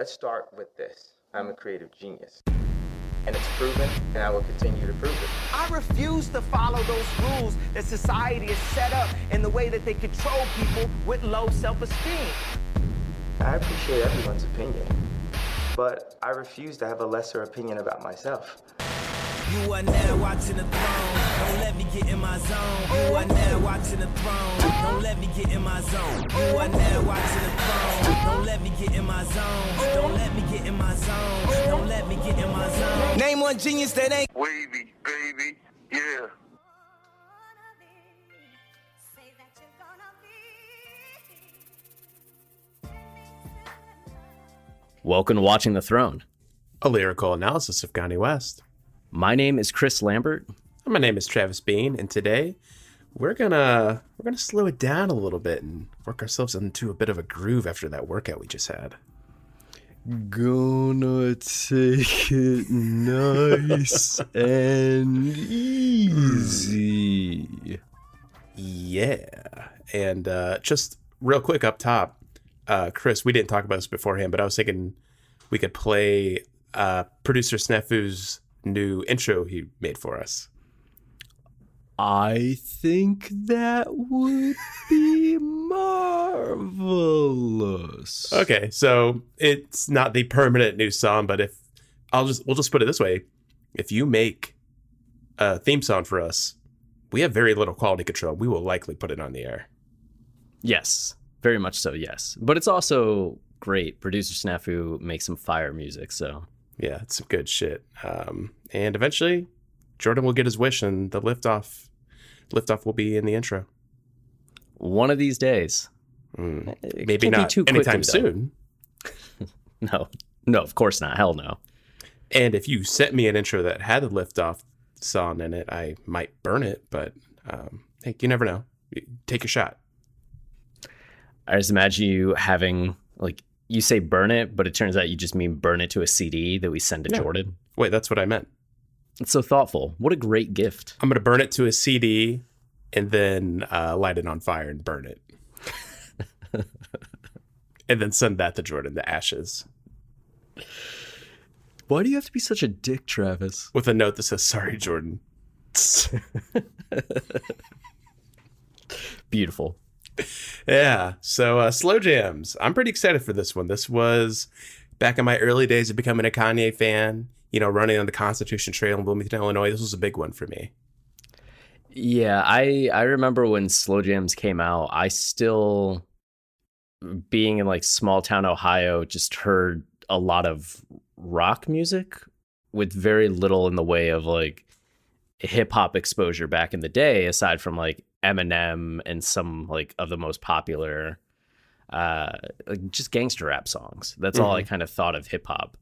Let's start with this. I'm a creative genius. And it's proven, and I will continue to prove it. I refuse to follow those rules that society has set up in the way that they control people with low self-esteem. I appreciate everyone's opinion, but I refuse to have a lesser opinion about myself. You are now watching the throne. Don't let me get in my zone. You are now watching the throne. Don't let me get in my zone. You are now watching the throne. Don't let me get in my zone. Don't let me get in my zone. Don't let me get in my zone. Name one genius that ain't. Wavy, baby. Yeah. Welcome to Watching the Throne. a lyrical analysis of Kanye West. My name is Chris Lambert. My name is Travis Bean, and today we're gonna we're gonna slow it down a little bit and work ourselves into a bit of a groove after that workout we just had. Gonna take it nice and easy. Yeah, and uh, just real quick up top, uh, Chris, we didn't talk about this beforehand, but I was thinking we could play uh, producer Snafu's new intro he made for us. I think that would be marvelous. Okay, so it's not the permanent new song, but if I'll just we'll just put it this way: if you make a theme song for us, we have very little quality control. We will likely put it on the air. Yes, very much so, yes. But it's also great. Producer Snafu makes some fire music, so Yeah, it's some good shit. Um, and eventually, Jordan will get his wish, and the liftoff liftoff will be in the intro. one of these days. Mm, Maybe can't too anytime quickly, soon. No, no, of course not. Hell no. And if you sent me an intro that had the liftoff song in it, I might burn it. But um, hey, you never know. Take a shot. I just imagine you having like you say burn it, but it turns out you just mean burn it to a CD that we send to. Jordan. Wait, that's what I meant. It's so thoughtful. What a great gift. I'm gonna burn it to a CD and then uh, light it on fire and burn it, and then send that to Jordan, the ashes, Why do you have to be such a dick, Travis? with a note that says "Sorry, Jordan." Beautiful. Yeah. So uh, slow jams. I'm pretty excited for this one. This was back in my early days of becoming a Kanye fan. You know, running on the Constitution Trail in Bloomington, Illinois. This was a big one for me. Yeah, I I remember when slow jams came out. I still being in like small town Ohio just heard a lot of rock music with very little in the way of like hip hop exposure back in the day aside from like Eminem and some like of the most popular uh like just gangster rap songs. That's all I kind of thought of hip hop.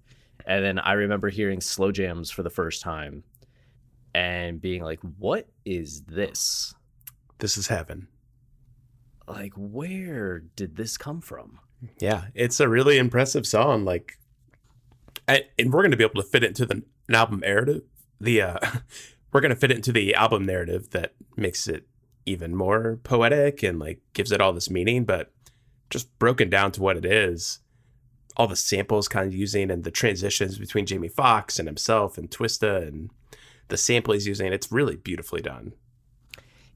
And then I remember hearing slow jams for the first time and being like, what is this? This is heaven. Like, where did this come from? Yeah, it's a really impressive song. Like, and, and we're going to be able to fit it into the an album narrative. The uh, we're going to fit it into the album narrative that makes it even more poetic and like gives it all this meaning. But just broken down to what it is, all the samples kind of using and the transitions between Jamie Foxx and himself and Twista and the sample he's using, it's really beautifully done.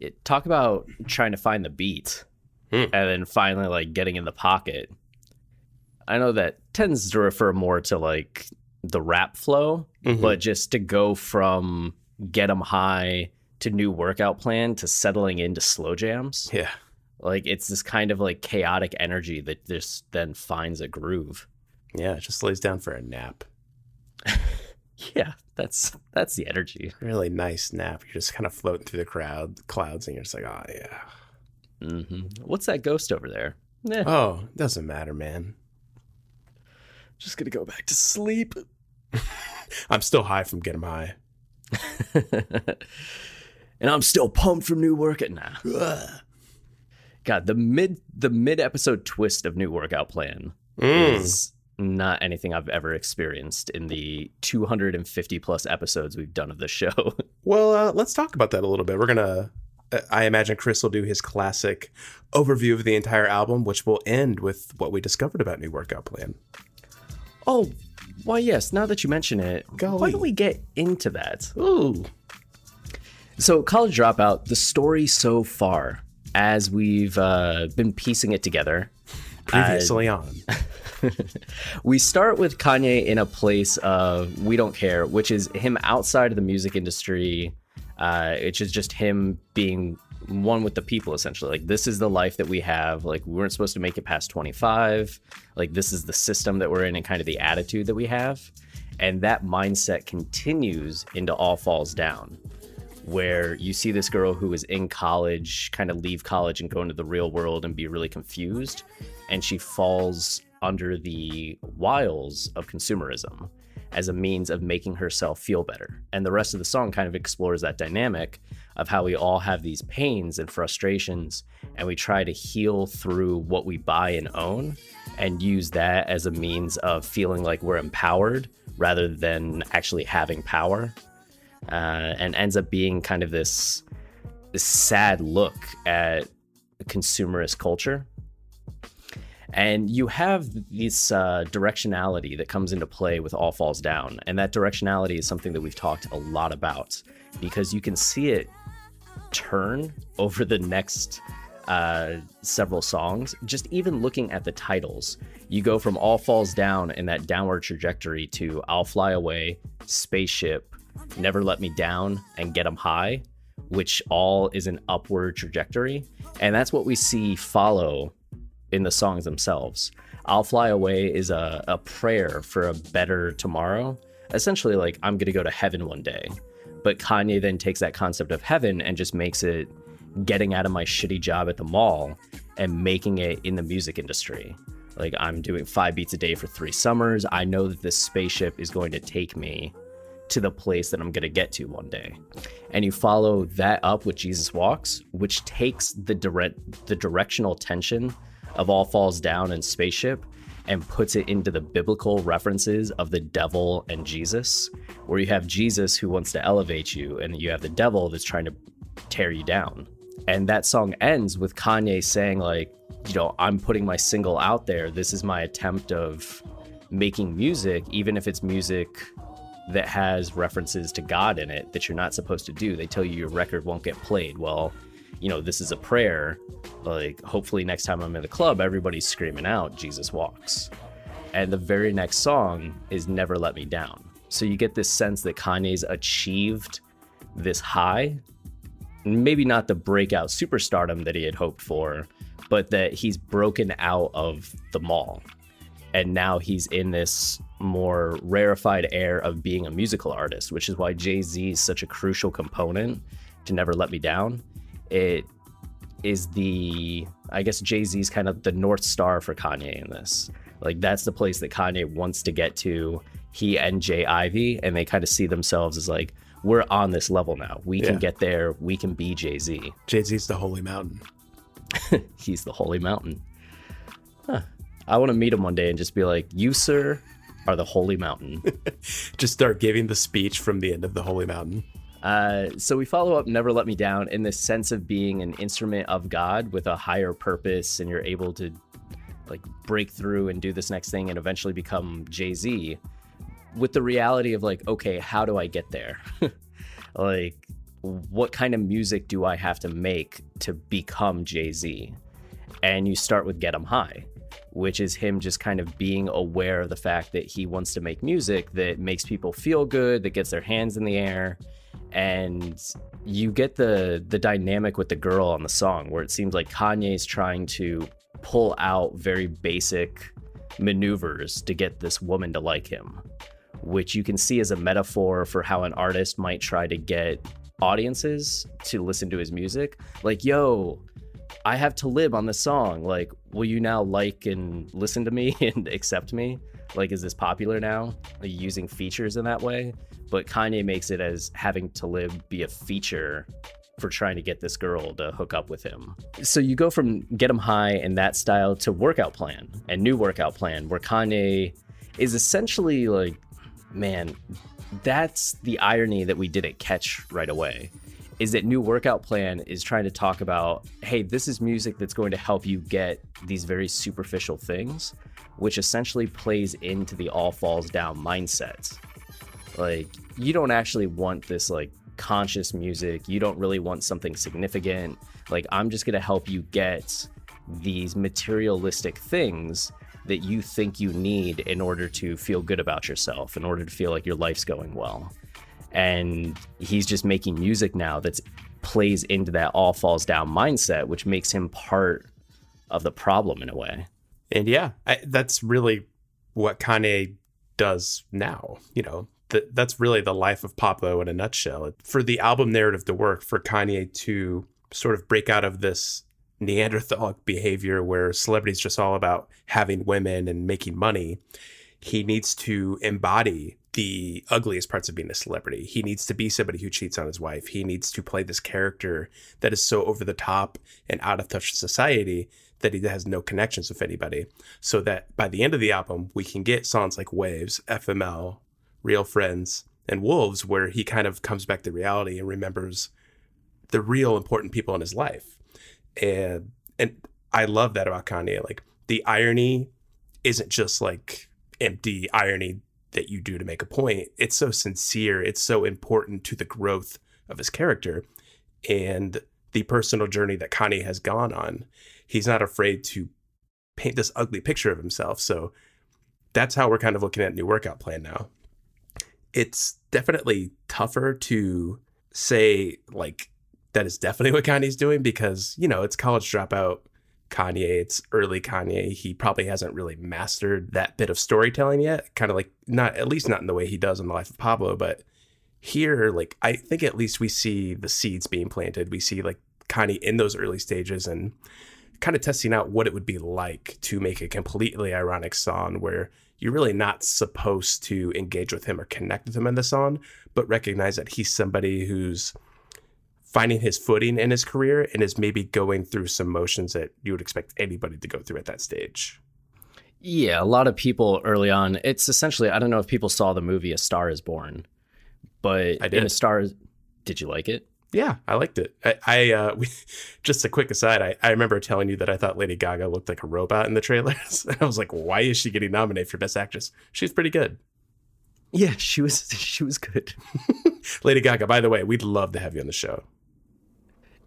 It, talk about trying to find the beat Hmm. and then finally like getting in the pocket. I know that tends to refer more to like the rap flow, Mhm. but just to go from get get 'em high to new workout plan to settling into slow jams, Yeah. like it's this kind of like chaotic energy that just then finds a groove. Yeah, it just lays down for a nap. Yeah, that's that's the energy. Really nice nap. You're just kind of floating through the crowd clouds and you're just like, oh yeah. Mm-hmm. What's that ghost over there? Eh, Oh, doesn't matter, man. Just gonna go back to sleep. I'm still high from getting high. and I'm still pumped from new workout now. God, the mid the mid episode twist of new workout plan Mm. is not anything I've ever experienced in the 250 plus episodes we've done of this show. Well, uh, let's talk about that a little bit. We're gonna. uh, I imagine Chris will do his classic overview of the entire album, which will end with what we discovered about New Workout Plan. oh, why yes, now that you mention it, why Golly. don't we get into that? Ooh, So, College Dropout, the story so far, as we've uh, been piecing it together, previously on. we start with Kanye in a place of we don't care, which is him outside of the music industry. Uh, it's just, just him being one with the people, essentially. Like, this is the life that we have. Like, we weren't supposed to make it past 25. Like, this is the system that we're in and kind of the attitude that we have. And that mindset continues into All Falls Down, where you see this girl who is in college kind of leave college and go into the real world and be really confused. And she falls under the wiles of consumerism as a means of making herself feel better. And the rest of the song kind of explores that dynamic of how we all have these pains and frustrations, and we try to heal through what we buy and own and use that as a means of feeling like we're empowered rather than actually having power. Uh, and ends up being kind of this, this sad look at consumerist culture and you have this uh, directionality that comes into play with All Falls Down. And that directionality is something that we've talked a lot about because you can see it turn over the next uh, several songs. Just even looking at the titles, you go from All Falls Down in that downward trajectory to I'll Fly Away, Spaceship, Never Let Me Down, and Get 'em High, which all is an upward trajectory. And that's what we see follow in the songs themselves. I'll Fly Away is a, a prayer for a better tomorrow. Essentially, like, I'm going to go to heaven one day. But Kanye then takes that concept of heaven and just makes it getting out of my shitty job at the mall and making it in the music industry. Like, I'm doing five beats a day for three summers. I know that this spaceship is going to take me to the place that I'm going to get to one day. And you follow that up with Jesus Walks, which takes the direct the directional tension of All Falls Down and Spaceship and puts it into the biblical references of the devil and Jesus, where you have Jesus who wants to elevate you and you have the devil that's trying to tear you down. And that song ends with Kanye saying like, you know, I'm putting my single out there. This is my attempt of making music even if it's music that has references to God in it that you're not supposed to do. They tell you your record won't get played. Well, you know, this is a prayer. Like, hopefully, next time I'm in the club, everybody's screaming out, Jesus walks. And the very next song is Never Let Me Down. So you get this sense that Kanye's achieved this high. Maybe not the breakout superstardom that he had hoped for, but that he's broken out of the mall. And now he's in this more rarefied air of being a musical artist, which is why Jay Z is such a crucial component to Never Let Me Down. It is the, I guess Jay Z is kind of the North Star for Kanye in this. Like, that's the place that Kanye wants to get to. He and Jay Ivy, and they kind of see themselves as like, we're on this level now. We can Yeah. get there. We can be Jay Z. Jay Z's the holy mountain. He's the holy mountain. Huh. I want to meet him one day and just be like, you, sir, are the holy mountain. Just start giving the speech from the end of the holy mountain. Uh, so we follow up Never Let Me Down in the sense of being an instrument of God with a higher purpose, and you're able to like break through and do this next thing and eventually become Jay Z with the reality of like, okay, how do I get there? like, what kind of music do I have to make to become Jay Z? And you start with Get 'em High, which is him just kind of being aware of the fact that he wants to make music that makes people feel good, that gets their hands in the air. And you get the the dynamic with the girl on the song where it seems like Kanye's trying to pull out very basic maneuvers to get this woman to like him, which you can see as a metaphor for how an artist might try to get audiences to listen to his music. Like, yo, I have to live on this song. Like, will you now like and listen to me and accept me? Like, is this popular now? Are you using features in that way? But Kanye makes it as having to live be a feature for trying to get this girl to hook up with him. So you go from Get 'em High and that style to Workout Plan and New Workout Plan, where Kanye is essentially like, man, that's the irony that we didn't catch right away. Is that New Workout Plan is trying to talk about, hey, this is music that's going to help you get these very superficial things, which essentially plays into the all falls down mindset. Like, you don't actually want this like conscious music. You don't really want something significant. Like, I'm just going to help you get these materialistic things that you think you need in order to feel good about yourself, in order to feel like your life's going well. And he's just making music now that plays into that all falls down mindset, which makes him part of the problem in a way. And yeah, I, that's really what Kanye does now. You know, th- that's really the life of Pablo in a nutshell. For the album narrative to work, for Kanye to sort of break out of this Neanderthal behavior where celebrity is just all about having women and making money, he needs to embody the ugliest parts of being a celebrity. He needs to be somebody who cheats on his wife. He needs to play this character that is so over the top and out of touch with society that he has no connections with anybody. So that by the end of the album, we can get songs like Waves, FML, Real Friends, and Wolves, where he kind of comes back to reality and remembers the real important people in his life. And and I love that about Kanye. Like the irony isn't just like empty irony that you do to make a point. It's so sincere. It's so important to the growth of his character and the personal journey that Kanye has gone on. He's not afraid to paint this ugly picture of himself. So that's how we're kind of looking at new workout plan now. It's definitely tougher to say like that is definitely what Kanye's doing because, you know, it's college dropout Kanye, it's early Kanye. He probably hasn't really mastered that bit of storytelling yet. Kind of like not at least not in the way he does in the life of Pablo, but here, like I think at least we see the seeds being planted. We see like Kanye in those early stages and kind of testing out what it would be like to make a completely ironic song where you're really not supposed to engage with him or connect with him in the song, but recognize that he's somebody who's finding his footing in his career and is maybe going through some motions that you would expect anybody to go through at that stage. Yeah, a lot of people early on, it's essentially, I don't know if people saw the movie A Star is Born, but I did. in A Star, did you like it? Yeah, I liked it. I, I uh, we, just a quick aside. I, I remember telling you that I thought Lady Gaga looked like a robot in the trailers. I was like, why is she getting nominated for Best Actress? She's pretty good. Yeah, she was. She was good. Lady Gaga, by the way, we'd love to have you on the show.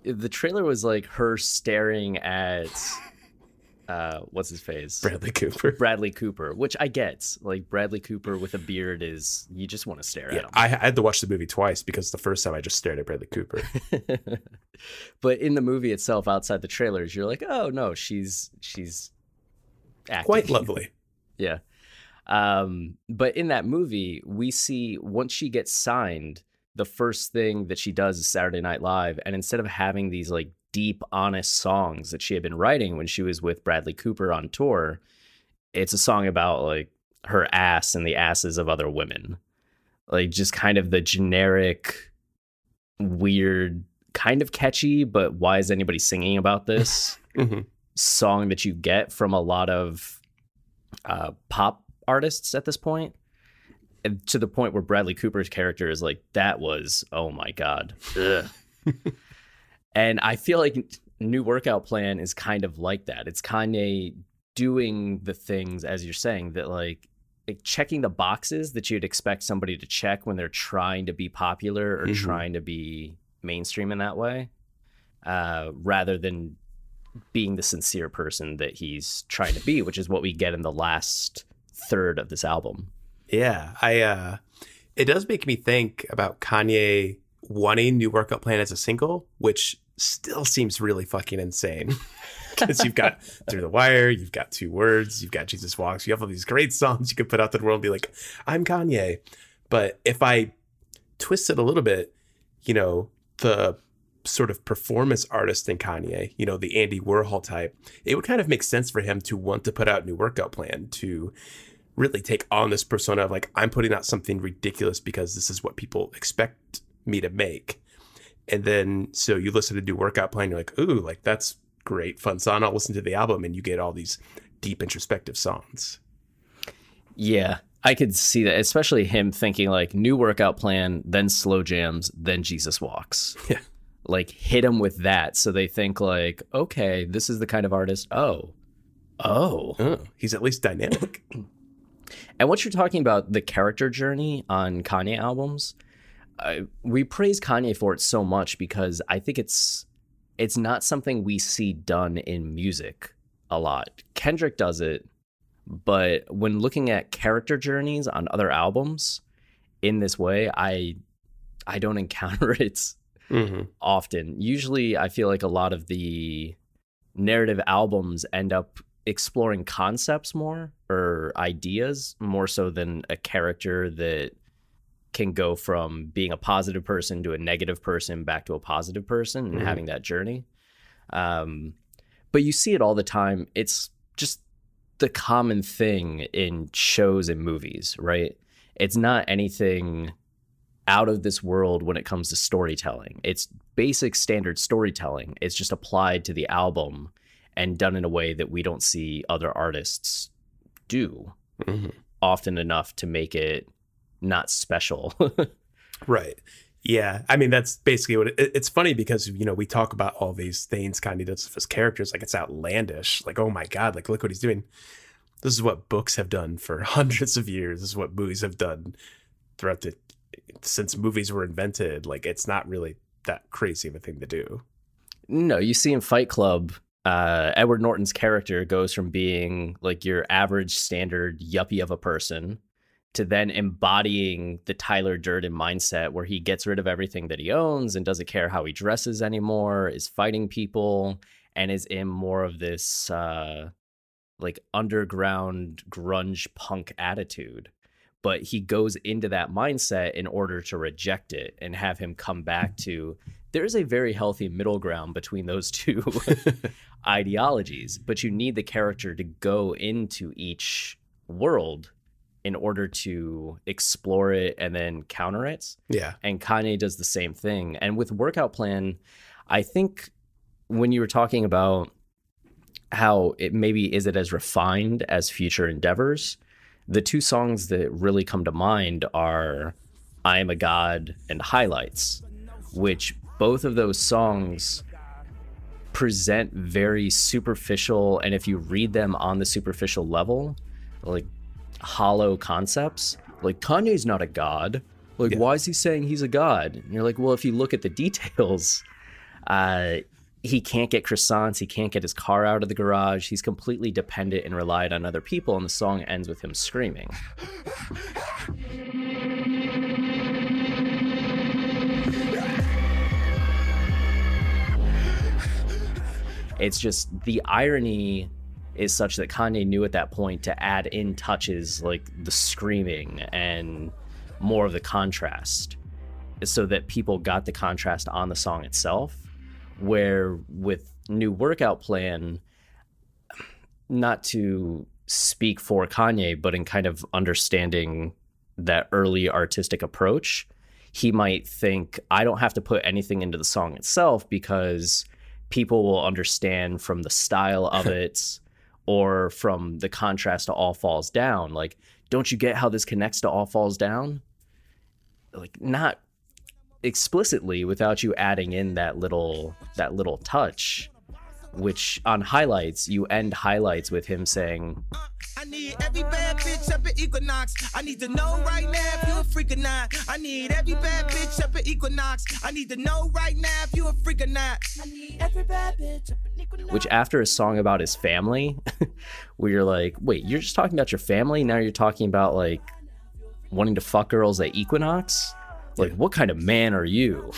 The trailer was like her staring at, uh, what's his face? Bradley Cooper. Bradley Cooper, which I get. Like Bradley Cooper with a beard is you just want to stare Yeah, at him. I, I had to watch the movie twice because the first time I just stared at Bradley Cooper. but in the movie itself, outside the trailers, you're like, oh no, she's she's acting. Quite lovely. yeah. Um, but in that movie, we see once she gets signed, the first thing that she does is Saturday Night Live, and instead of having these like deep, honest songs that she had been writing when she was with Bradley Cooper on tour, it's a song about like her ass and the asses of other women, like just kind of the generic, weird, kind of catchy, but why is anybody singing about this? Mhm. song that you get from a lot of uh, pop artists at this point, to the point where Bradley Cooper's character is like, "That was oh my god," and I feel like New Workout Plan is kind of like that. It's Kanye doing the things as you're saying that like. Like checking the boxes that you'd expect somebody to check when they're trying to be popular or Mhm. trying to be mainstream in that way, uh, rather than being the sincere person that he's trying to be, which is what we get in the last third of this album. Yeah, I uh it does make me think about Kanye wanting New Workout Plan as a single, which still seems really fucking insane. Because you've got Through the Wire, you've got Two Words, you've got Jesus Walks, you have all these great songs you could put out to the world and be like, I'm Kanye. But if I twist it a little bit, you know, the sort of performance artist in Kanye, you know, the Andy Warhol type, it would kind of make sense for him to want to put out new workout plan to really take on this persona of like, I'm putting out something ridiculous because this is what people expect me to make. And then so you listen to new workout plan, you're like, ooh, like that's great, fun song. I'll listen to the album and you get all these deep introspective songs. Yeah, I could see that, especially him thinking like new workout plan, then slow jams, then Jesus walks. Yeah. Like hit him with that so they think like, okay, this is the kind of artist. Oh. Oh. Oh, he's at least dynamic. And what you're talking about, the character journey on Kanye albums, uh, we praise Kanye for it so much because I think it's it's not something we see done in music a lot. Kendrick does it, but when looking at character journeys on other albums in this way, I I don't encounter it hmm often. Usually, I feel like a lot of the narrative albums end up exploring concepts more or ideas more so than a character that can go from being a positive person to a negative person back to a positive person and Mhm. having that journey. Um, but you see it all the time. It's just the common thing in shows and movies, right? It's not anything out of this world when it comes to storytelling. It's basic standard storytelling. It's just applied to the album and done in a way that we don't see other artists do hmm often enough to make it not special. Right. Yeah. I mean, that's basically what it, it's funny because, you know, we talk about all these things Kanye does with his characters. Like it's outlandish. Like, oh my God, like look what he's doing. This is what books have done for hundreds of years. This is what movies have done throughout the, since movies were invented. Like it's not really that crazy of a thing to do. No, you see in Fight Club, uh, Edward Norton's character goes from being like your average standard yuppie of a person to then embodying the Tyler Durden mindset where he gets rid of everything that he owns and doesn't care how he dresses anymore, is fighting people, and is in more of this uh, like underground grunge punk attitude. But he goes into that mindset in order to reject it and have him come back hmm. to there's a very healthy middle ground between those two ideologies, but you need the character to go into each world in order to explore it and then counter it. Yeah. And Kanye does the same thing. And with Workout Plan, I think when you were talking about how it maybe is it as refined as future endeavors, the two songs that really come to mind are I Am a God and Highlights, which both of those songs present very superficial and if you read them on the superficial level, like hollow concepts. Like Kanye's not a god. Like Yeah. why is he saying he's a god? And you're like, well, if you look at the details, uh he can't get croissants, he can't get his car out of the garage. He's completely dependent and relied on other people and the song ends with him screaming. It's just the irony is such that Kanye knew at that point to add in touches like the screaming and more of the contrast so that people got the contrast on the song itself. Where with New Workout Plan, not to speak for Kanye, but in kind of understanding that early artistic approach, he might think, I don't have to put anything into the song itself because people will understand from the style of it or from the contrast to All Falls Down. Like, don't you get how this connects to All Falls Down? Like, not explicitly without you adding in that little that little touch which on highlights you end highlights with him saying I need every bad bitch up at Equinox. I need to know right now if you a freak or not. I need every bad bitch up at Equinox. I need to know right now if you a freak or not. I need every bad bitch up at Equinox. which after a song about his family where you're like wait you're just talking about your family now you're talking about like wanting to fuck girls at equinox like what kind of man are you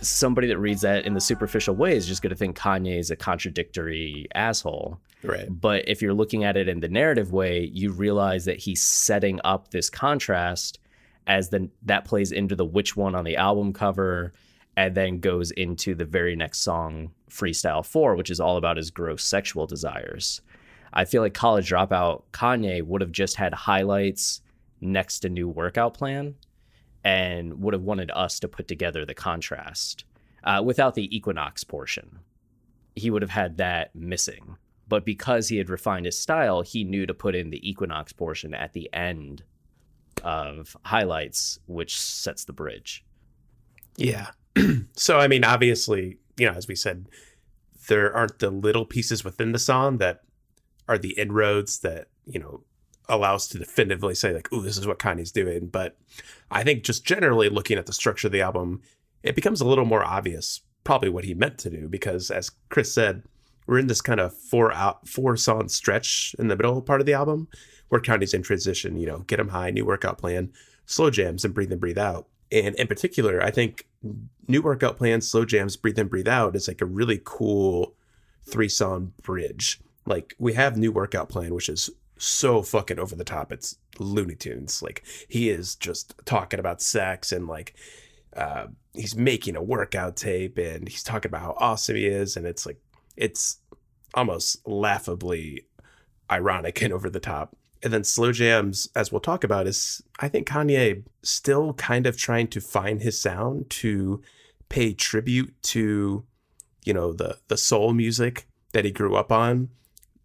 somebody that reads that in the superficial way is just going to think kanye is a contradictory asshole Right. but if you're looking at it in the narrative way you realize that he's setting up this contrast as then that plays into the which one on the album cover and then goes into the very next song, Freestyle 4, which is all about his gross sexual desires. I feel like College Dropout Kanye would have just had highlights next to New Workout Plan and would have wanted us to put together the contrast uh, without the Equinox portion. He would have had that missing. But because he had refined his style, he knew to put in the Equinox portion at the end of highlights, which sets the bridge. Yeah. so I mean, obviously, you know, as we said, there aren't the little pieces within the song that are the inroads that you know allow us to definitively say like, "Oh, this is what Kanye's doing." But I think just generally looking at the structure of the album, it becomes a little more obvious probably what he meant to do because, as Chris said, we're in this kind of four out four song stretch in the middle part of the album where Kanye's in transition. You know, get him high, new workout plan, slow jams, and breathe and breathe out. And in particular, I think new workout plan, slow jams, breathe in, breathe out is like a really cool three song bridge. Like we have new workout plan, which is so fucking over the top. It's Looney Tunes. Like he is just talking about sex and like uh, he's making a workout tape and he's talking about how awesome he is, and it's like it's almost laughably ironic and over the top. And then slow jams, as we'll talk about, is I think Kanye still kind of trying to find his sound to pay tribute to, you know, the the soul music that he grew up on,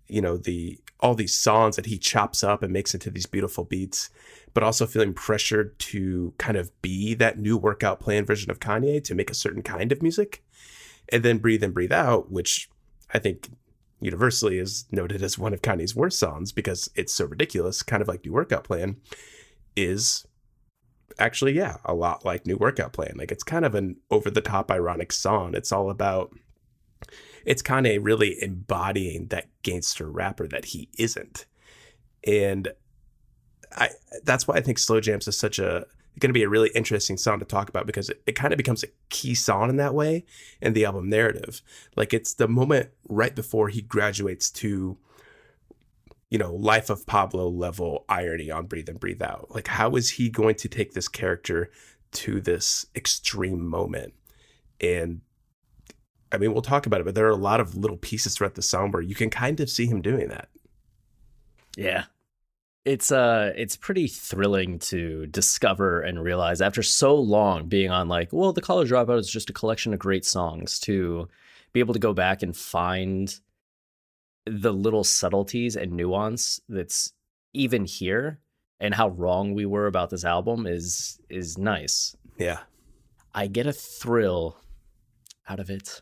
you know, the all these songs that he chops up and makes into these beautiful beats, but also feeling pressured to kind of be that new workout plan version of Kanye to make a certain kind of music. And then Breathe and Breathe Out, which I think universally is noted as one of Kanye's worst songs because it's so ridiculous, kind of like New Workout Plan, is actually, yeah, a lot like New Workout Plan. Like it's kind of an over the top ironic song. It's all about it's Kanye really embodying that gangster rapper that he isn't. And I that's why I think Slow Jams is such a going to be a really interesting song to talk about because it, it kind of becomes a key song in that way in the album narrative. Like it's the moment right before he graduates to, you know, Life of Pablo level irony on Breathe and Breathe Out. Like, how is he going to take this character to this extreme moment? And I mean, we'll talk about it, but there are a lot of little pieces throughout the song where you can kind of see him doing that. Yeah, it's uh it's pretty thrilling to discover and realize after so long being on like well the college dropout is just a collection of great songs to be able to go back and find the little subtleties and nuance that's even here and how wrong we were about this album is is nice Yeah. i get a thrill out of it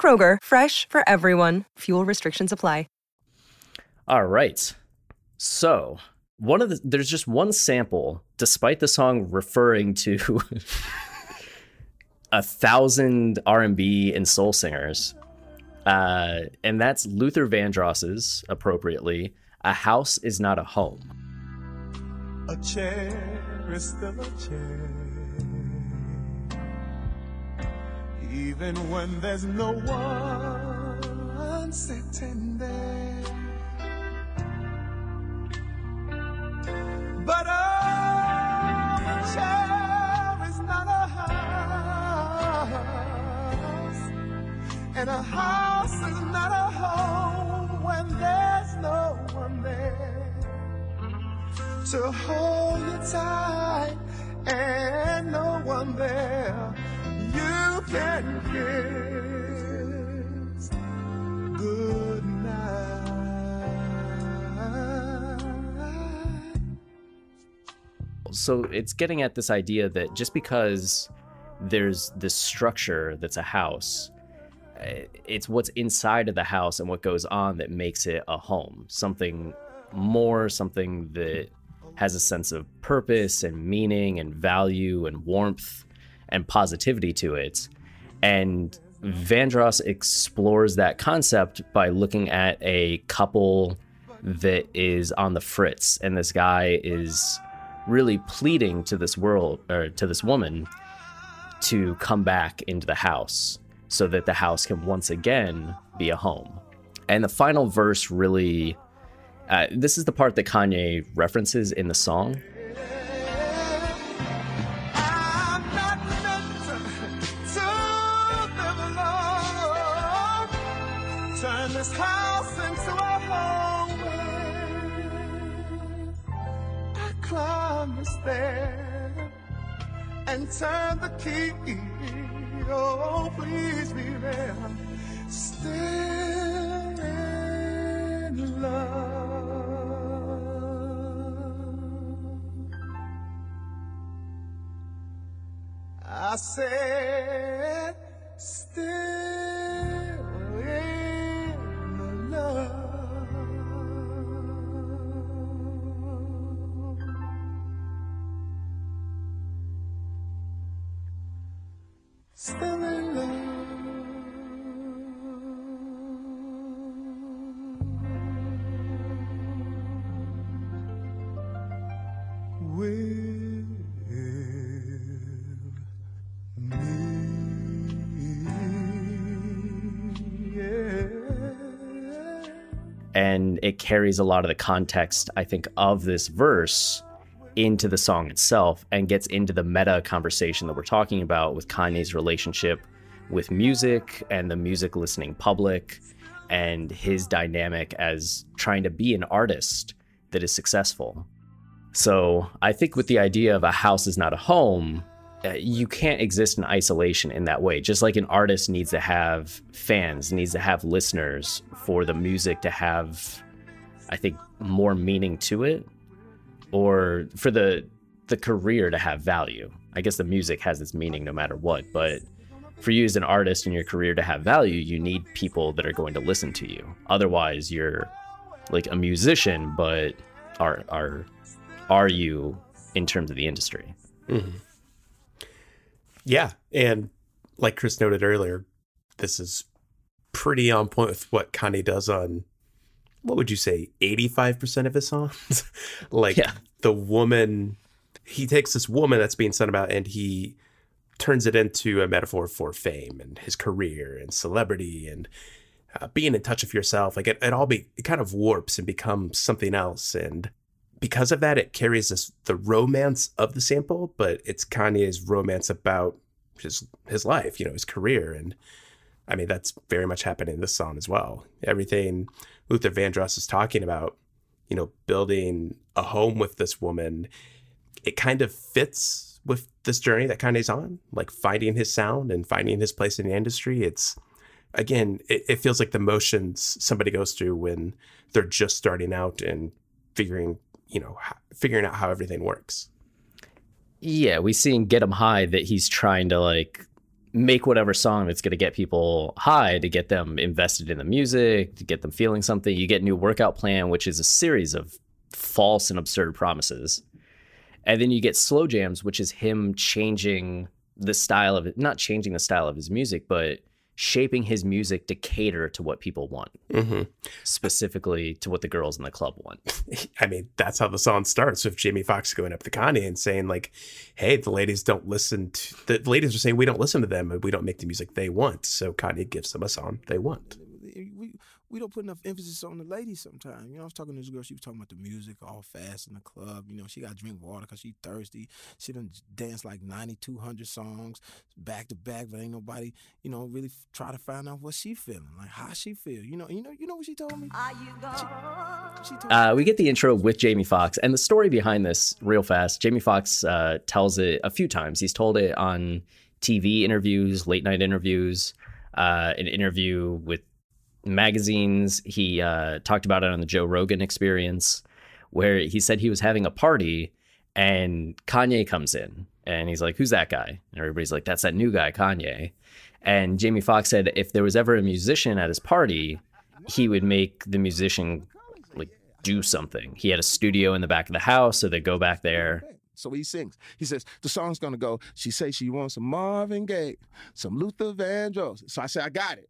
Kroger, fresh for everyone. Fuel restrictions apply. All right. So, one of the there's just one sample, despite the song referring to a thousand R&B and soul singers. Uh, and that's Luther Vandross's appropriately, A House is Not a Home. A chair is still a chair. Even when there's no one sitting there. But oh, a chair is not a house. And a house is not a home when there's no one there to hold you tight and no one there you can kiss good night. So it's getting at this idea that just because there's this structure that's a house, eh, it's what's inside of the house and what goes on that makes it a home. Something more, something that has a sense of purpose and meaning and value and warmth and positivity to it. And Vandross explores that concept by looking at a couple that is on the fritz, and this guy is really pleading to this world or to this woman to come back into the house so that the house can once again be a home. And the final verse really, uh, this is the part that Kanye references in the song. Climb the stair and turn the key. Oh, please be there. Still in love. I said, still in love. It carries a lot of the context i think of this verse into the song itself and gets into the meta conversation that we're talking about with kanye's relationship with music and the music listening public and his dynamic as trying to be an artist that is successful so i think with the idea of a house is not a home uh, you can't exist in isolation in that way. Just like an artist needs to have fans, needs to have listeners for the music to have, I think, more meaning to it, or for the the career to have value. I guess the music has its meaning no matter what, but for you as an artist and your career to have value, you need people that are going to listen to you. Otherwise, you're like a musician, but are are are you in terms of the industry? Mm-hmm. Yeah, and like Chris noted earlier, this is pretty on point with what Kanye does on what would you say, 85% of his songs? like Yeah. the woman he takes this woman that's being sung about and he turns it into a metaphor for fame and his career and celebrity and uh, being in touch with yourself. Like it, it all be it kind of warps and becomes something else. And because of that, it carries this the romance of the sample, but it's Kanye's romance about his his life, you know, his career. And I mean, that's very much happening in this song as well. Everything Luther Vandross is talking about, you know, building a home with this woman, it kind of fits with this journey that Kanye's on, like finding his sound and finding his place in the industry. It's again, it, it feels like the motions somebody goes through when they're just starting out and figuring, you know, figuring out how everything works. Yeah, we see in Get 'em High that he's trying to like make whatever song that's going to get people high to get them invested in the music, to get them feeling something. You get new workout plan, which is a series of false and absurd promises. And then you get slow jams, which is him changing the style of it, not changing the style of his music, but shaping his music to cater to what people want, Mm-hmm. specifically to what the girls in the club want. I mean, that's how the song starts with Jamie Foxx going up to Kanye and saying, like, hey, the ladies don't listen to the ladies are saying we don't listen to them and we don't make the music they want. So Kanye gives them a song they want. we we don't put enough emphasis on the ladies sometimes. You know, I was talking to this girl. She was talking about the music, all fast in the club. You know, she got to drink water because she thirsty. She done danced like ninety two hundred songs back to back, but ain't nobody, you know, really f- try to find out what she feeling, like how she feel. You know, you know, you know what she told me. She, she told Uh, we get the intro with Jamie Foxx, and the story behind this, real fast. Jamie Foxx uh, tells it a few times. He's told it on TV interviews, late night interviews, uh, an interview with magazines. He uh, talked about it on the Joe Rogan Experience, where he said he was having a party, and Kanye comes in, and he's like, "Who's that guy?" And everybody's like, "That's that new guy, Kanye." And Jamie Foxx said if there was ever a musician at his party, he would make the musician like do something. He had a studio in the back of the house, so they go back there So he sings. He says, the song's gonna go, she say she wants some Marvin Gaye, some Luther Vandross. So I said, I got it.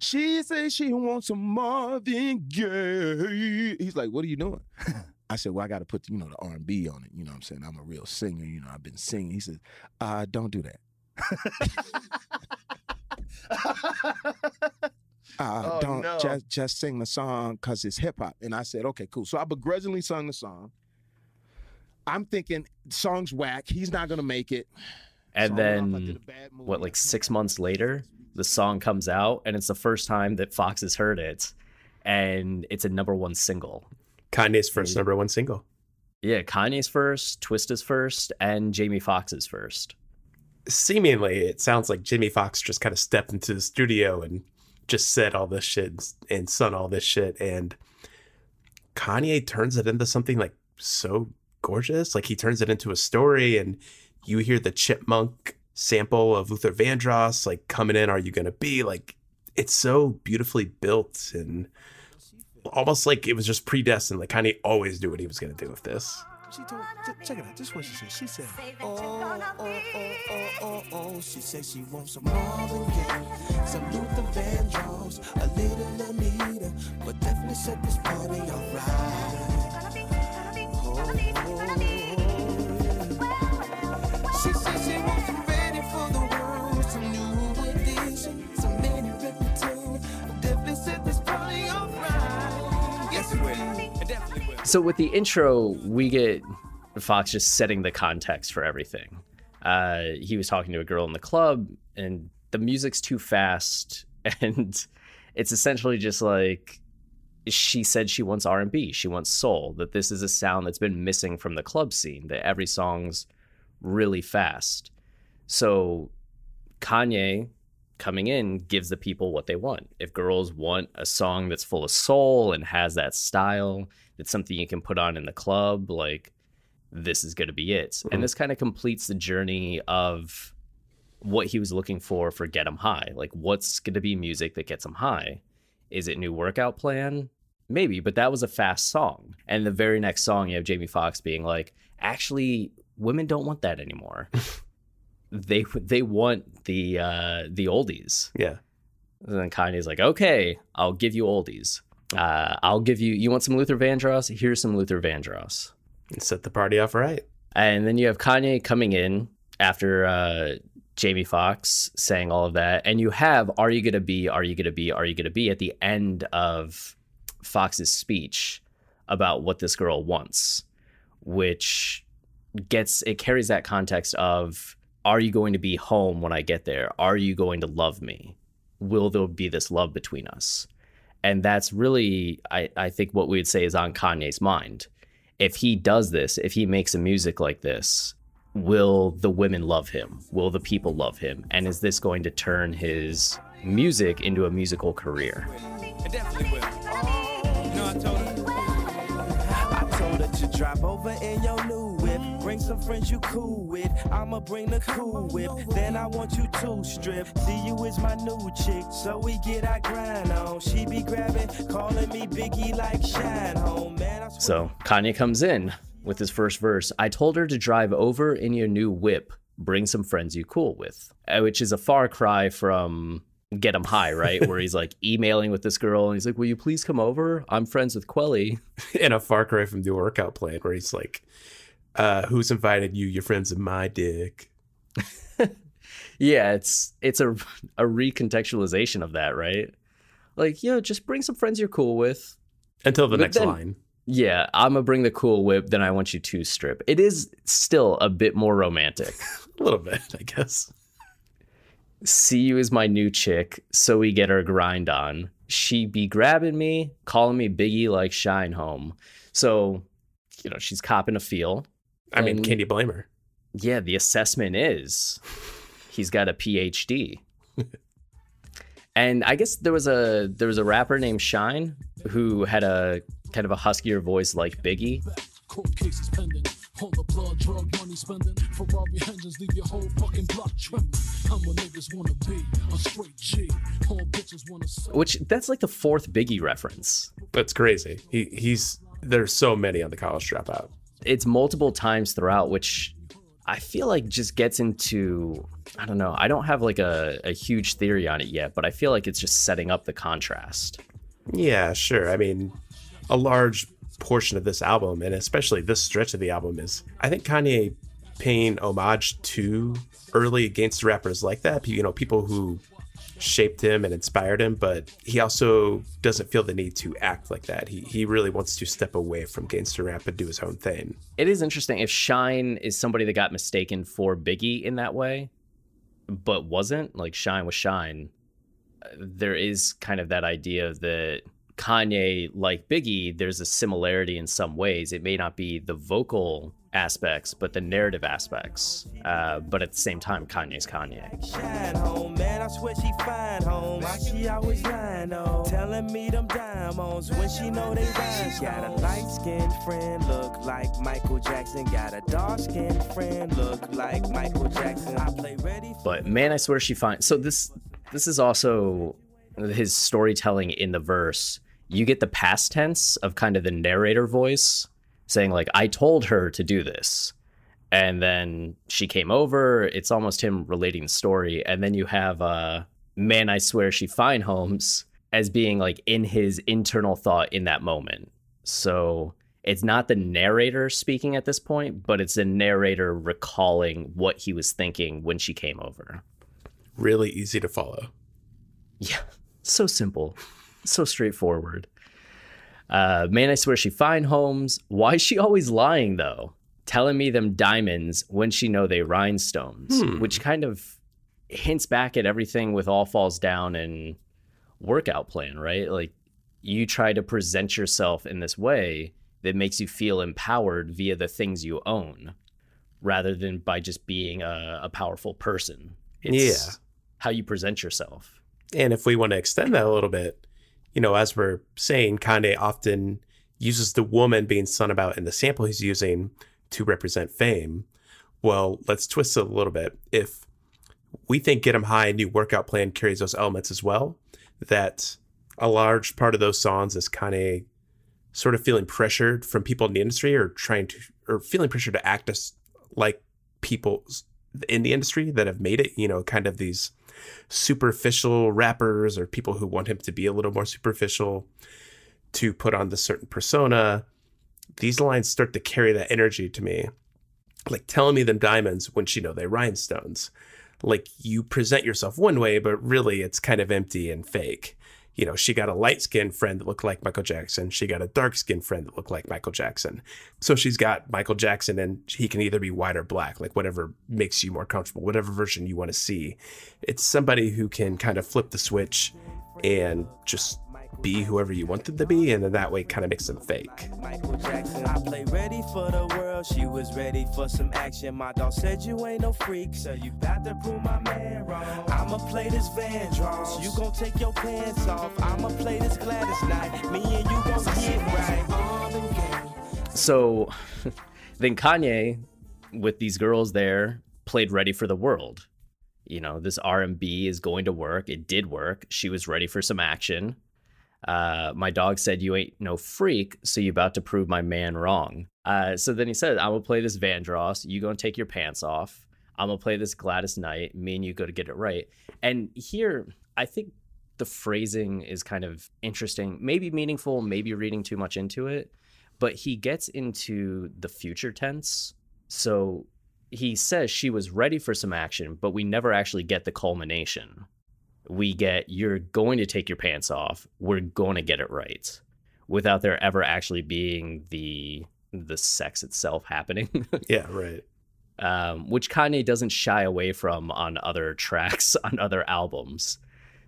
She says she wants some Marvin Gaye. He's like, what are you doing? I said, well, I got to put, you know, the R&B on it. You know what I'm saying? I'm a real singer. You know, I've been singing. He said, uh, don't do that. uh, Oh, don't no. just just sing the song because it's hip hop. And I said, okay, cool. So I begrudgingly sung the song. I'm thinking song's whack. He's not gonna make it. And So I'm off, I then, a bad move. what, like six months later, the song comes out, and it's the first time that Foxx has heard it, and it's a number one single. Kanye's first number one single. Yeah, Kanye's first, Twista's first, and Jamie Foxx's first. Seemingly, it sounds like Jimmy Foxx just kind of stepped into the studio and just said all this shit and sung all this shit. And Kanye turns it into something like so gorgeous. Like he turns it into a story, and you hear the chipmunk sample of Luther Vandross like coming in. Are you gonna be like? It's so beautifully built and almost like it was just predestined. Like Kanye always knew what he was gonna do with this. She told, check it out. This is what she said. She said, oh, oh, oh, oh, oh, oh. She said she wants some Marvin Gaye, some Luther Vandross, a little Anita, but definitely set this party alright. So with the intro, we get Foxx just setting the context for everything. Uh, he was talking to a girl in the club, and the music's too fast, and it's essentially just like she said she wants R&B, she wants soul. That this is a sound that's been missing from the club scene. That every song's really fast. So Kanye coming in gives the people what they want. If girls want a song that's full of soul and has that style, that's something you can put on in the club, like this is going to be it. And this kind of completes the journey of what he was looking for for Get 'em High. Like what's going to be music that gets him high? Is it new workout plan? Maybe, but that was a fast song. And the very next song you have Jamie Foxx being like, "Actually, women don't want that anymore." they they want the uh the oldies. Yeah. And then Kanye's like, okay, I'll give you oldies. Uh, I'll give you. You want some Luther Vandross? Here's some Luther Vandross. And set the party off right. And then you have Kanye coming in after uh, Jamie Foxx saying all of that, and you have "Are you gonna be? Are you gonna be? Are you gonna be?" at the end of Foxx's speech about what this girl wants, which gets it carries that context of are you going to be home when I get there? Are you going to love me? Will there be this love between us? And that's really, I, I think, what we would say is on Kanye's mind. If he does this, if he makes a music like this, will the women love him? Will the people love him? And is this going to turn his music into a musical career? I told her. To drop over in your new. Bring some friends you cool with. I'ma bring the cool whip. Then I want you to strip. See you is my new chick. So we get our grind on. She be grabbing, calling me Biggie like Shyne Home. Man, I So Kanye comes in with his first verse. I told her to drive over in your new whip, bring some friends you cool with, Uh, which is a far cry from Get 'em High, right? Where he's like emailing with this girl and he's like, Will you please come over? I'm friends with Kweli. in a far cry from the workout plan where he's like, uh, who's invited you? Your friends of my dick. Yeah, it's it's a a recontextualization of that, right? Like, yo, just bring some friends you're cool with. Until the But next then- line. Yeah, I'm gonna bring the cool whip, then I want you to strip. It is still a bit more romantic. A little bit, I guess. See you as my new chick, so we get our grind on. She be grabbing me, calling me Biggie like Shyne Home. So, you know, she's copping a feel. I mean, And- can you blame her? Yeah, the assessment is he's got a PhD. and I guess there was a there was a rapper named Shyne who had a kind of a huskier voice like Biggie. Court cases pending. All the blood, drug money spending. Ferrari engines leave your whole fucking block trembling. I'm what niggas wanna be, a straight G. All bitches wanna suck. Which that's like the fourth Biggie reference. That's crazy. He he's there's so many on the college dropout. It's multiple times throughout, which I feel like just gets into I don't know. I don't have like a, a huge theory on it yet, but I feel like it's just setting up the contrast. Yeah, sure. I mean, a large portion of this album, and especially this stretch of the album, is I think Kanye paying homage to early gangster rappers like that. You know, people who shaped him and inspired him, but he also doesn't feel the need to act like that. He he really wants to step away from gangster rap and do his own thing. It is interesting if Shyne is somebody that got mistaken for Biggie in that way, but wasn't like Shyne was Shyne. There is kind of that idea that Kanye, like Biggie, there's a similarity in some ways. It may not be the vocal aspects, but the narrative aspects. Uh, but at the same time, Kanye's Kanye. Shyne home, man, I swear she fine home. Why she always lying, telling me them diamonds when she know they rhyme. Got a light skinned friend, look like Michael Jackson. Got a dark skinned friend, look like Michael Jackson. I play ready. But man, I swear she fine. So this this is also his storytelling in the verse. You get the past tense of kind of the narrator voice saying like I told her to do this. And then she came over. It's almost him relating the story. And then you have uh man, I swear she fine homes as being like in his internal thought in that moment. So it's not the narrator speaking at this point, but it's the narrator recalling what he was thinking when she came over. Really easy to follow. Yeah, so simple, so straightforward. Uh, man, I swear she fine homes. Why is she always lying though? Telling me them diamonds when she know they rhinestones, Hmm. which kind of hints back at everything with all falls down and workout plan, right? Like you try to present yourself in this way that makes you feel empowered via the things you own, rather than by just being a, a powerful person. Yeah. how you present yourself. And if we want to extend that a little bit, you know, as we're saying, Kanye often uses the woman being sung about in the sample he's using to represent fame. Well, let's twist it a little bit. If we think Get 'em High, New Workout Plan carries those elements as well, that a large part of those songs is Kanye sort of feeling pressured from people in the industry or trying to, or feeling pressured to act as like people in the industry that have made it, you know, kind of these superficial rappers or people who want him to be a little more superficial to put on the certain persona. These lines start to carry that energy to me. Like telling me them diamonds when she know they rhinestones. Like you present yourself one way, but really it's kind of empty and fake. You know, she got a light skinned friend that looked like Michael Jackson. She got a dark skinned friend that looked like Michael Jackson. So she's got Michael Jackson and he can either be white or black, like whatever makes you more comfortable, whatever version you want to see. It's somebody who can kind of flip the switch and just be whoever you want them to be. And then that way kind of makes them fake. Michael Jackson. I play ready for the world. She was ready for some action. My dog said you ain't no freak, so you got to prove my man wrong. I'ma play this Vandross. You gon' take your pants off. I'ma play this Gladys Knight. Me and you gon' get right. All in game. So then Kanye, with these girls there, played Ready for the World. You know, this R&B is going to work. It did work. She was ready for some action. Uh, my dog said, "You ain't no freak, so you about to prove my man wrong." Uh, so then he said, "I'm gonna play this Vandross. You gonna take your pants off. I'm gonna play this Gladys Knight. Me and you go to get it right." And here, I think the phrasing is kind of interesting, maybe meaningful, maybe reading too much into it. But he gets into the future tense, so he says she was ready for some action, but we never actually get the culmination we get you're going to take your pants off. We're going to get it right without there ever actually being the the sex itself happening. Yeah, right. um, which kanye doesn't shy away from on other tracks on other albums.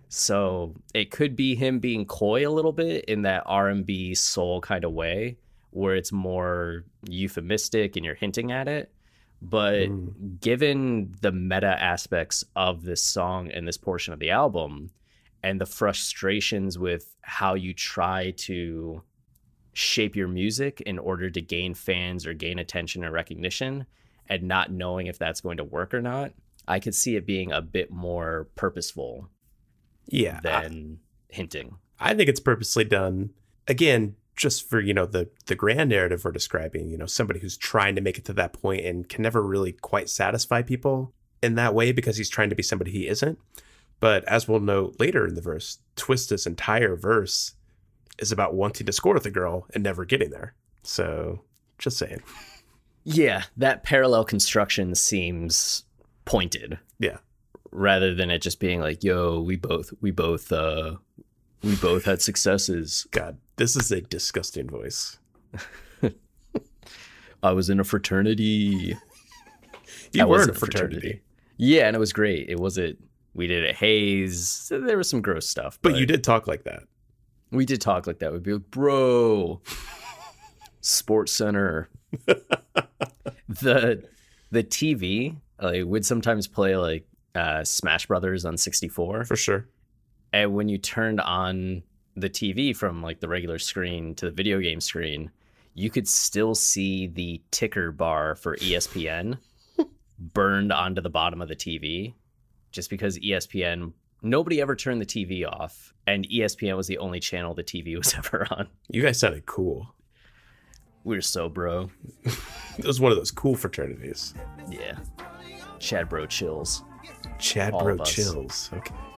So it could be him being coy a little bit in that r&b soul kind of way where it's more euphemistic and you're hinting at it but mm. given the meta aspects of this song and this portion of the album and the frustrations with how you try to shape your music in order to gain fans or gain attention or recognition and not knowing if that's going to work or not i could see it being a bit more purposeful Yeah. I- than hinting I think it's purposely done. Again, just for you know the the grand narrative we're describing you know somebody who's trying to make it to that point and can never really quite satisfy people in that way because he's trying to be somebody he isn't but as we'll note later in the verse twista's entire verse is about wanting to score with a girl and never getting there so just saying Yeah, that parallel construction seems pointed. Yeah. Rather than it just being like, yo, we both we both uh we both had successes. God, this is a disgusting voice. I was in a fraternity. You I were in a fraternity. Yeah, and it was great. It wasn't we did it Hayes. There was some gross stuff. But you did talk like that. We did talk like that. We'd be like, bro, Sports Center. the the TV like would sometimes play like uh, Smash Brothers on 64 for sure. And when you turned on the TV from like the regular screen to the video game screen, you could still see the ticker bar for ESPN burned onto the bottom of the TV just because ESPN nobody ever turned the TV off and ESPN was the only channel the TV was ever on. You guys sounded cool. We were so bro. It was one of those cool fraternities. Yeah. Chad bro chills. Chad All bro chills. Okay.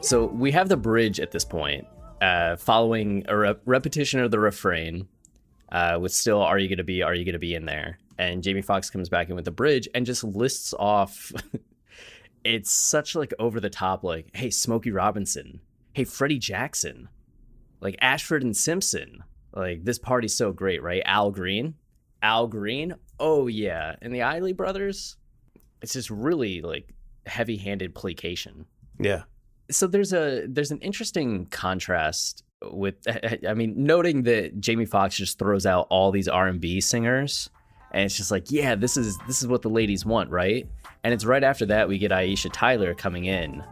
So we have the bridge at this point, uh, following a rep- repetition of the refrain, uh, with still "Are you gonna be? Are you gonna be in there?" And Jamie Foxx comes back in with the bridge and just lists off. it's such like over the top, like, "Hey, Smokey Robinson. Hey, Freddie Jackson. Like Ashford and Simpson. Like this party's so great, right? Al Green, Al Green. Oh yeah, and the Isley brothers. It's just really like heavy-handed placation Yeah. so there's a there's an interesting contrast with I mean noting that Jamie Foxx just throws out all these R&B singers and it's just like yeah this is this is what the ladies want right and it's right after that we get Aisha Tyler coming in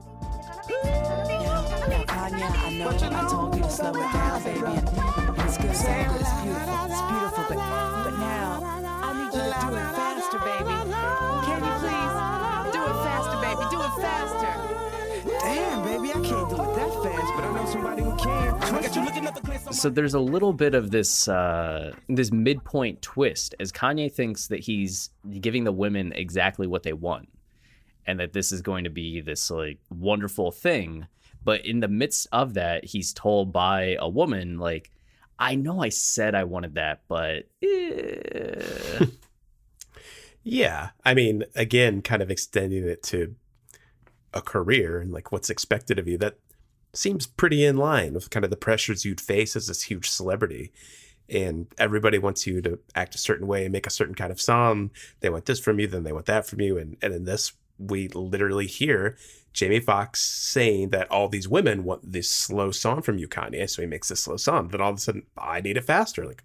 so there's a little bit of this uh this midpoint twist as Kanye thinks that he's giving the women exactly what they want and that this is going to be this like wonderful thing but in the midst of that he's told by a woman like I know I said I wanted that but eh." Yeah. I mean, again, kind of extending it to a career and like what's expected of you. That seems pretty in line with kind of the pressures you'd face as this huge celebrity. And everybody wants you to act a certain way and make a certain kind of song. They want this from you, then they want that from you. And and in this, we literally hear Jamie Foxx saying that all these women want this slow song from you, Kanye. So he makes this slow song. Then all of a sudden, I need it faster. Like,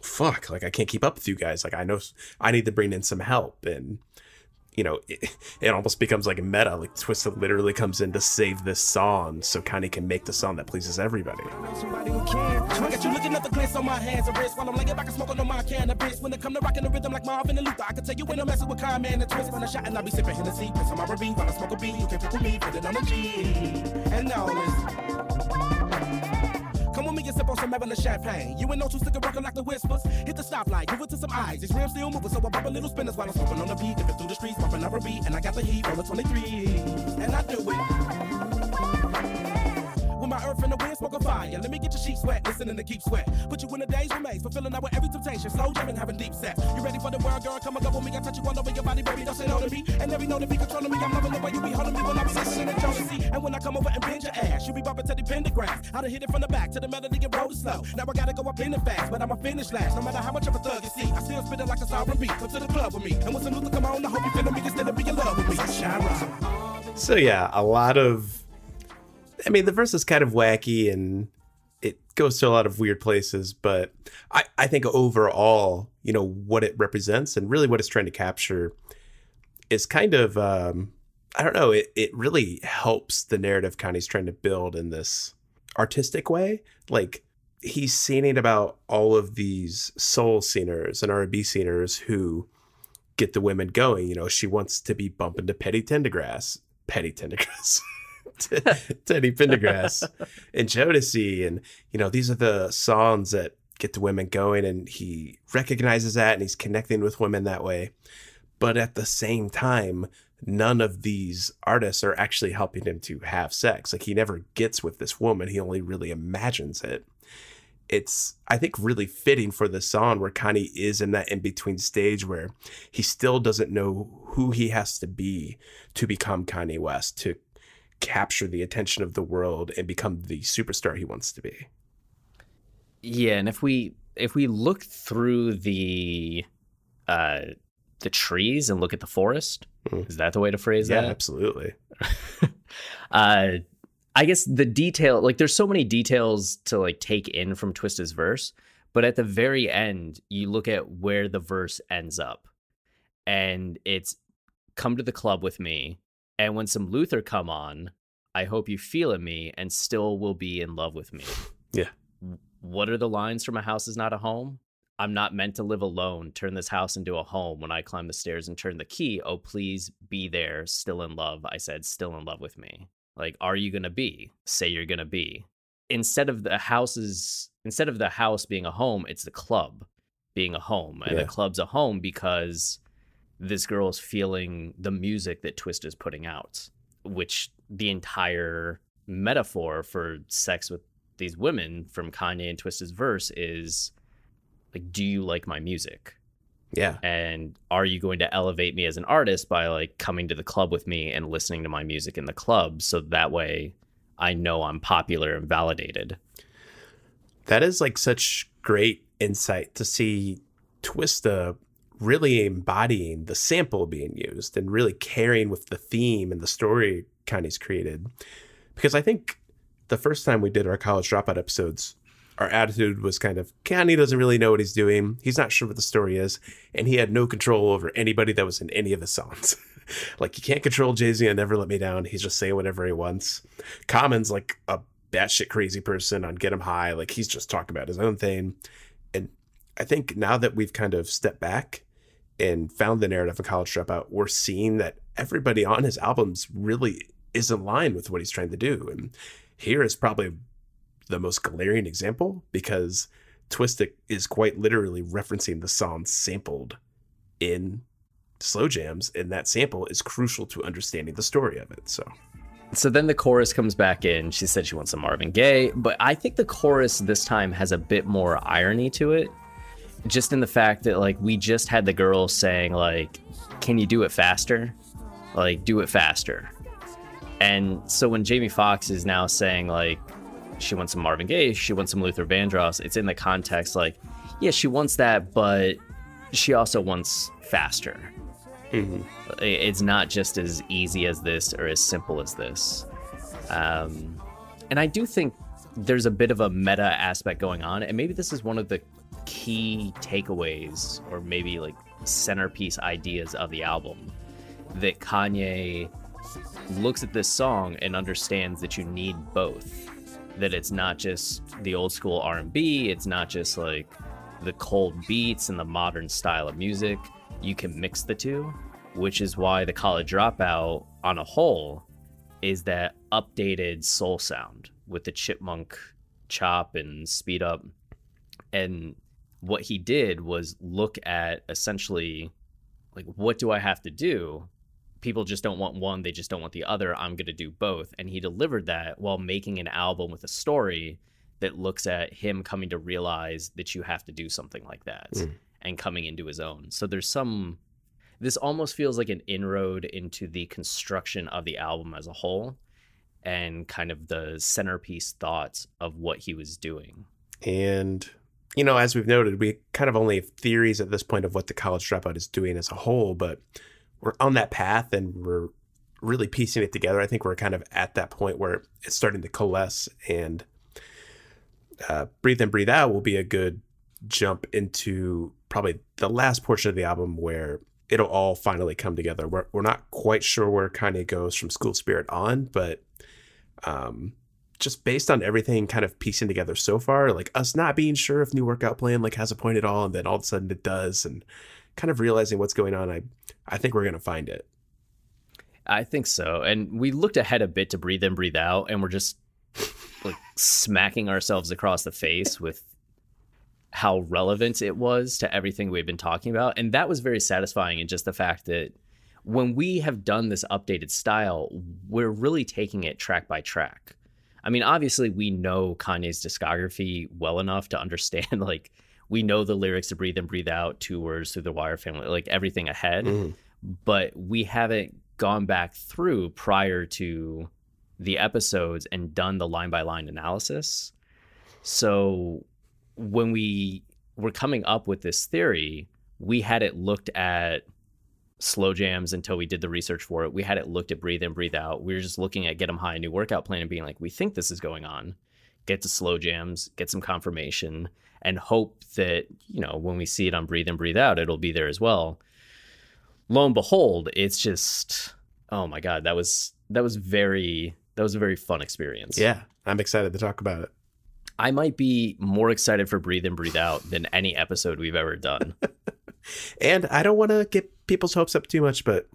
fuck, like I can't keep up with you guys. Like I know I need to bring in some help. And you know, it, it almost becomes like meta. Like Twista literally comes in to save this song so Kanye can make the song that pleases everybody. I the my and I'm my the and I and I be I smoke a. You can me, on. And now listen. And some Evelyn champagne. You ain't no two sticker rockin' like the whispers. Hit the stoplight, give it to some eyes. These rims still moving, so I pop a little spinners while I'm smoking on the beat. Dipping through the streets, popping up a beat, and I got the heat the 23. And I do it. My earth and the wind, smoke a fire. Let me get your sheets wet, listening to keep sweat. Put you in the days remains, fulfilling out with every temptation. Slow jamming, having deep sex. You ready for the world, girl? Come and go with me. I touch you all over your body, baby. Don't say no to me. And every know to be controlling me. I'm loving the way you be holding me when I be listening to Jodeci. And when I come over and bend your ass, you be bumping to the pentagram. I done hit it from the back to the melody and roll slow. Now I gotta go up in it fast, but I'ma finish last. No matter how much of a thug you see, I still spit it like a sovereign beat. Come to the club with me. And when some Luther come on, I hope you feeling me instead of be in love with me. So yeah, a lot of I mean the verse is kind of wacky and it goes to a lot of weird places, but I, I think overall, you know, what it represents and really what it's trying to capture is kind of um I don't know, it, it really helps the narrative Kanye's trying to build in this artistic way. Like he's singing about all of these soul singers and R&B singers who get the women going. You know, she wants to be bumping to Petty Tendergrass, Petty Tendergrass, Teddy Pendergrass, and Jodeci, and you know these are the songs that get the women going, and he recognizes that, and he's connecting with women that way. But at the same time, none of these artists are actually helping him to have sex. Like he never gets with this woman; he only really imagines it it's I think really fitting for the song where Kanye is in that in between stage where he still doesn't know who he has to be to become Kanye West to capture the attention of the world and become the superstar he wants to be. Yeah, and if we if we look through the uh the trees and look at the forest, is that the way to phrase that? Yeah, that? absolutely. uh I guess the detail like there's so many details to like take in from Twista's verse, but at the very end, you look at where the verse ends up. And it's come to the club with me, and when some Luther come on, I hope you feel in me and still will be in love with me. Yeah. What are the lines from A House is Not a Home? I'm not meant to live alone. Turn this house into a home. When I climb the stairs and turn the key, oh, please be there, still in love. I said, still in love with me. Like, are you going to be? Say you're going to be. Instead of the houses, instead of the house being a home, it's the club being a home. And Yeah. the club's a home because this girl is feeling the music that Twist is putting out, which the entire metaphor for sex with these women from Kanye and Twist's verse is like, do you like my music? Yeah. And are you going to elevate me as an artist by like coming to the club with me and listening to my music in the club so that way I know I'm popular and validated? That is like such great insight to see Twista really embodying the sample being used and really carrying with the theme and the story Kanye's created. Because I think the first time we did our college dropout episodes, our attitude was kind of Kanye doesn't really know what he's doing. He's not sure what the story is, and he had no control over anybody that was in any of his songs. like you can't control Jay Z and Never Let Me Down. He's just saying whatever he wants. Common's like a batshit crazy person on Get 'em High. Like he's just talking about his own thing. And I think now that we've kind of stepped back and found the narrative of College Dropout, we're seeing that everybody on his albums really is in line with what he's trying to do. And here is probably the most glaring example because Twista is quite literally referencing the song sampled in slow jams, and that sample is crucial to understanding the story of it. So So then the chorus comes back in. She said she wants some Marvin Gaye, but I think the chorus this time has a bit more irony to it. Just in the fact that like we just had the girl saying like, "Can you do it faster?" Like, do it faster. And so when Jamie Foxx is now saying like she wants some Marvin Gaye, she wants some Luther Vandross, it's in the context like, yeah, she wants that, but she also wants faster. It's not just as easy as this or as simple as this. Um, and I do think there's a bit of a meta aspect going on, and maybe this is one of the key takeaways or maybe like centerpiece ideas of the album that Kanye looks at this song and understands that you need both. That it's not just the old school R&B, it's not just like the cold beats and the modern style of music. You can mix the two, which is why the College Dropout on a whole is that updated soul sound with the chipmunk chop and speed up. And what he did was look at essentially like what do I have to do? People just don't want one, they just don't want the other. I'm going to do both. And he delivered that while making an album with a story that looks at him coming to realize that you have to do something like that Mm. and coming into his own. So there's some this almost feels like an inroad into the construction of the album as a whole and kind of the centerpiece thoughts of what he was doing. And, you know, as we've noted, we kind of only have theories at this point of what the college dropout is doing as a whole, but we're on that path and we're really piecing it together. I think we're kind of at that point where it's starting to coalesce and uh, Breathe In, Breathe Out will be a good jump into probably the last portion of the album where it'll all finally come together. We're, we're not quite sure where Kanye goes from School Spirit on, but um, just based on everything kind of piecing together so far, like us not being sure if new workout plan like has a point at all, and then all of a sudden it does, and kind of realizing what's going on, I I think we're gonna find it. I think so. And we looked ahead a bit to breathe in, breathe out, and we're just like smacking ourselves across the face with how relevant it was to everything we've been talking about. And that was very satisfying in just the fact that when we have done this updated style, we're really taking it track by track. I mean, obviously, we know Kanye's discography well enough to understand, like, we know the lyrics to Breathe and Breathe Out, Two Words Through the Wire Family, like everything ahead. Mm-hmm. But we haven't gone back through prior to the episodes and done the line by line analysis. So when we were coming up with this theory, we had it looked at slow jams until we did the research for it. We had it looked at breathe in, breathe out. We were just looking at get them high, new workout plan, and being like, we think this is going on. Get to slow jams, get some confirmation, and hope that you know when we see it on breathe in, breathe out, it'll be there as well. Lo and behold, it's just oh my god, that was that was very that was a very fun experience. Yeah, I'm excited to talk about it. I might be more excited for Breathe In, Breathe Out than any episode we've ever done. And I don't want to get people's hopes up too much, but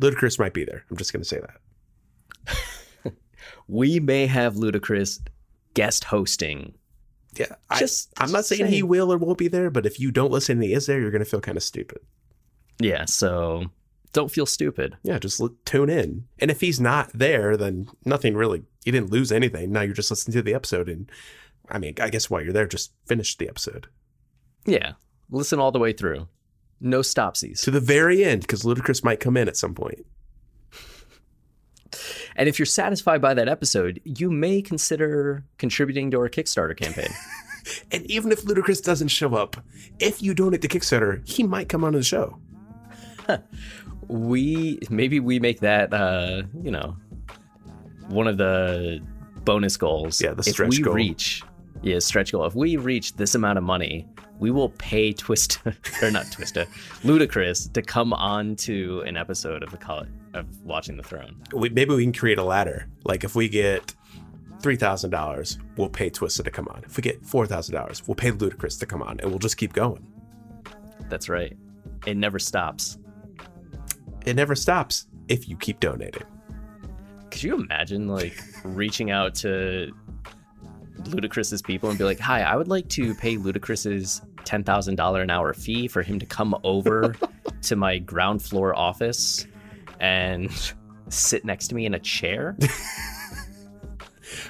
Ludacris might be there. I'm just gonna say that. we may have Ludacris guest hosting. Yeah, just I'm not saying he will or won't be there, but if you don't listen and he is there, you're gonna feel kind of stupid. Yeah, so don't feel stupid. Yeah, just l- tune in. And if he's not there, then nothing really. You didn't lose anything. Now you're just listening to the episode, and I mean, I guess while you're there, just finish the episode Yeah, listen all the way through. No stopsies. to the very end because Ludacris might come in at some point. And if you're satisfied by that episode, you may consider contributing to our Kickstarter campaign. And even if Ludacris doesn't show up, if you donate to Kickstarter, he might come on the show. we maybe we make that uh, you know, one of the bonus goals. Yeah, the if stretch we goal. reach yeah, stretch goal. If we reach this amount of money, we will pay Twista or not Twista, uh, Ludacris to come on to an episode of the call of Watching the Throne. We, maybe we can create a ladder. Like if we get three thousand dollars, we'll pay Twista to come on. If we get four thousand dollars, we'll pay Ludacris to come on, and we'll just keep going. That's right. It never stops. It never stops if you keep donating. Could you imagine like reaching out to Ludacris's people and be like, "Hi, I would like to pay Ludacris's ten thousand dollar an hour fee for him to come over to my ground floor office and sit next to me in a chair."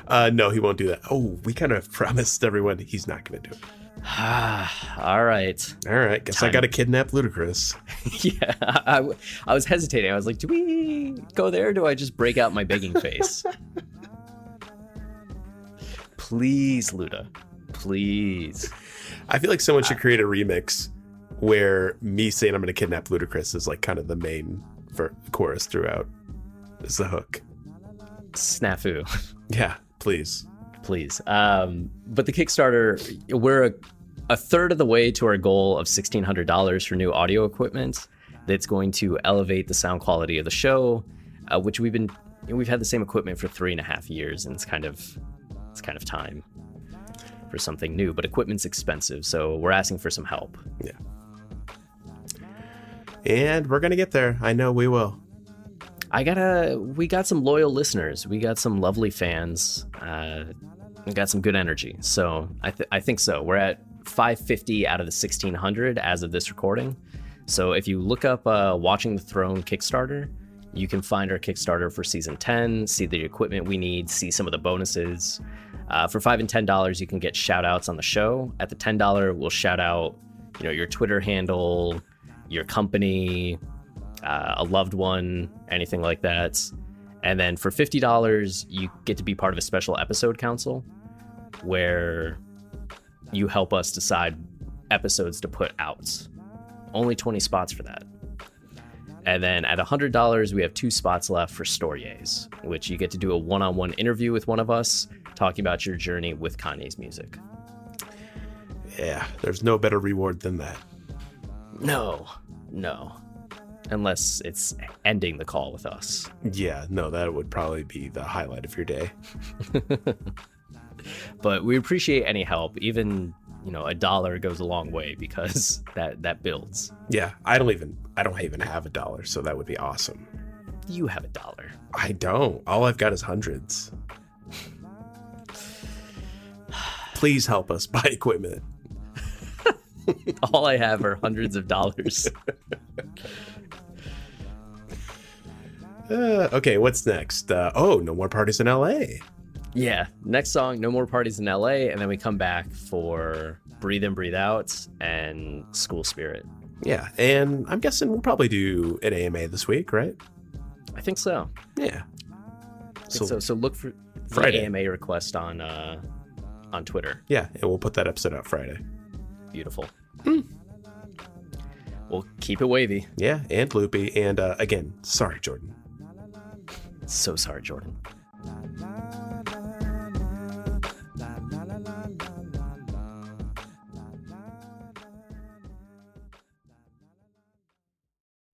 Uh, no, he won't do that. Oh, we kind of promised everyone he's not going to do it. All right. All right, guess I got to kidnap Ludacris. yeah, I, I was hesitating. I was like, "Do we go there? Or do I just break out my begging face?" Please, Luda. Please. I feel like someone should create a remix where me saying I'm going to kidnap Ludacris is like kind of the main for chorus throughout. Is the hook. Snafu. Yeah, please. please. Um, but the Kickstarter, we're a, a third of the way to our goal of $1,600 for new audio equipment. that's going to elevate the sound quality of the show, uh, which we've been we've had the same equipment for three and a half years, and it's kind of it's kind of time for something new. But equipment's expensive, so we're asking for some help. Yeah. And we're gonna get there. I know we will. I gotta. We got some loyal listeners. We got some lovely fans. Uh, we got some good energy. So I, th- I think so. We're at 550 out of the 1600 as of this recording. So if you look up uh, Watching the Throne Kickstarter, you can find our Kickstarter for season 10, see the equipment we need, see some of the bonuses. Uh, for five and ten dollars, you can get shout outs on the show. At the ten dollar, we'll shout out, you know, your Twitter handle, your company, uh, a loved one, anything like that. And then for fifty dollars, you get to be part of a special episode council, where you help us decide episodes to put out. Only twenty spots for that. And then at $100, we have two spots left for Stories, which you get to do a one on one interview with one of us talking about your journey with Kanye's music. Yeah, there's no better reward than that. No, no. Unless it's ending the call with us. Yeah, no, that would probably be the highlight of your day. but we appreciate any help. Even, you know, a dollar goes a long way because that that builds. Yeah, I don't even I don't even have a dollar, so that would be awesome. You have a dollar. I don't. All I've got is hundreds. Please help us buy equipment. All I have are hundreds of dollars. Uh, okay, what's next? Uh, oh, no more parties in LA. Yeah, next song, No More Parties in LA, and then we come back for Breathe In, Breathe Out and School Spirit. Yeah, and I'm guessing we'll probably do an AMA this week, right? I think so. Yeah. So, so, so look for Friday. the AMA request on uh, on Twitter. Yeah, and we'll put that episode out Friday. Beautiful. We'll keep it wavy. Yeah, and loopy. And uh, again, sorry, Jordan. So sorry, Jordan.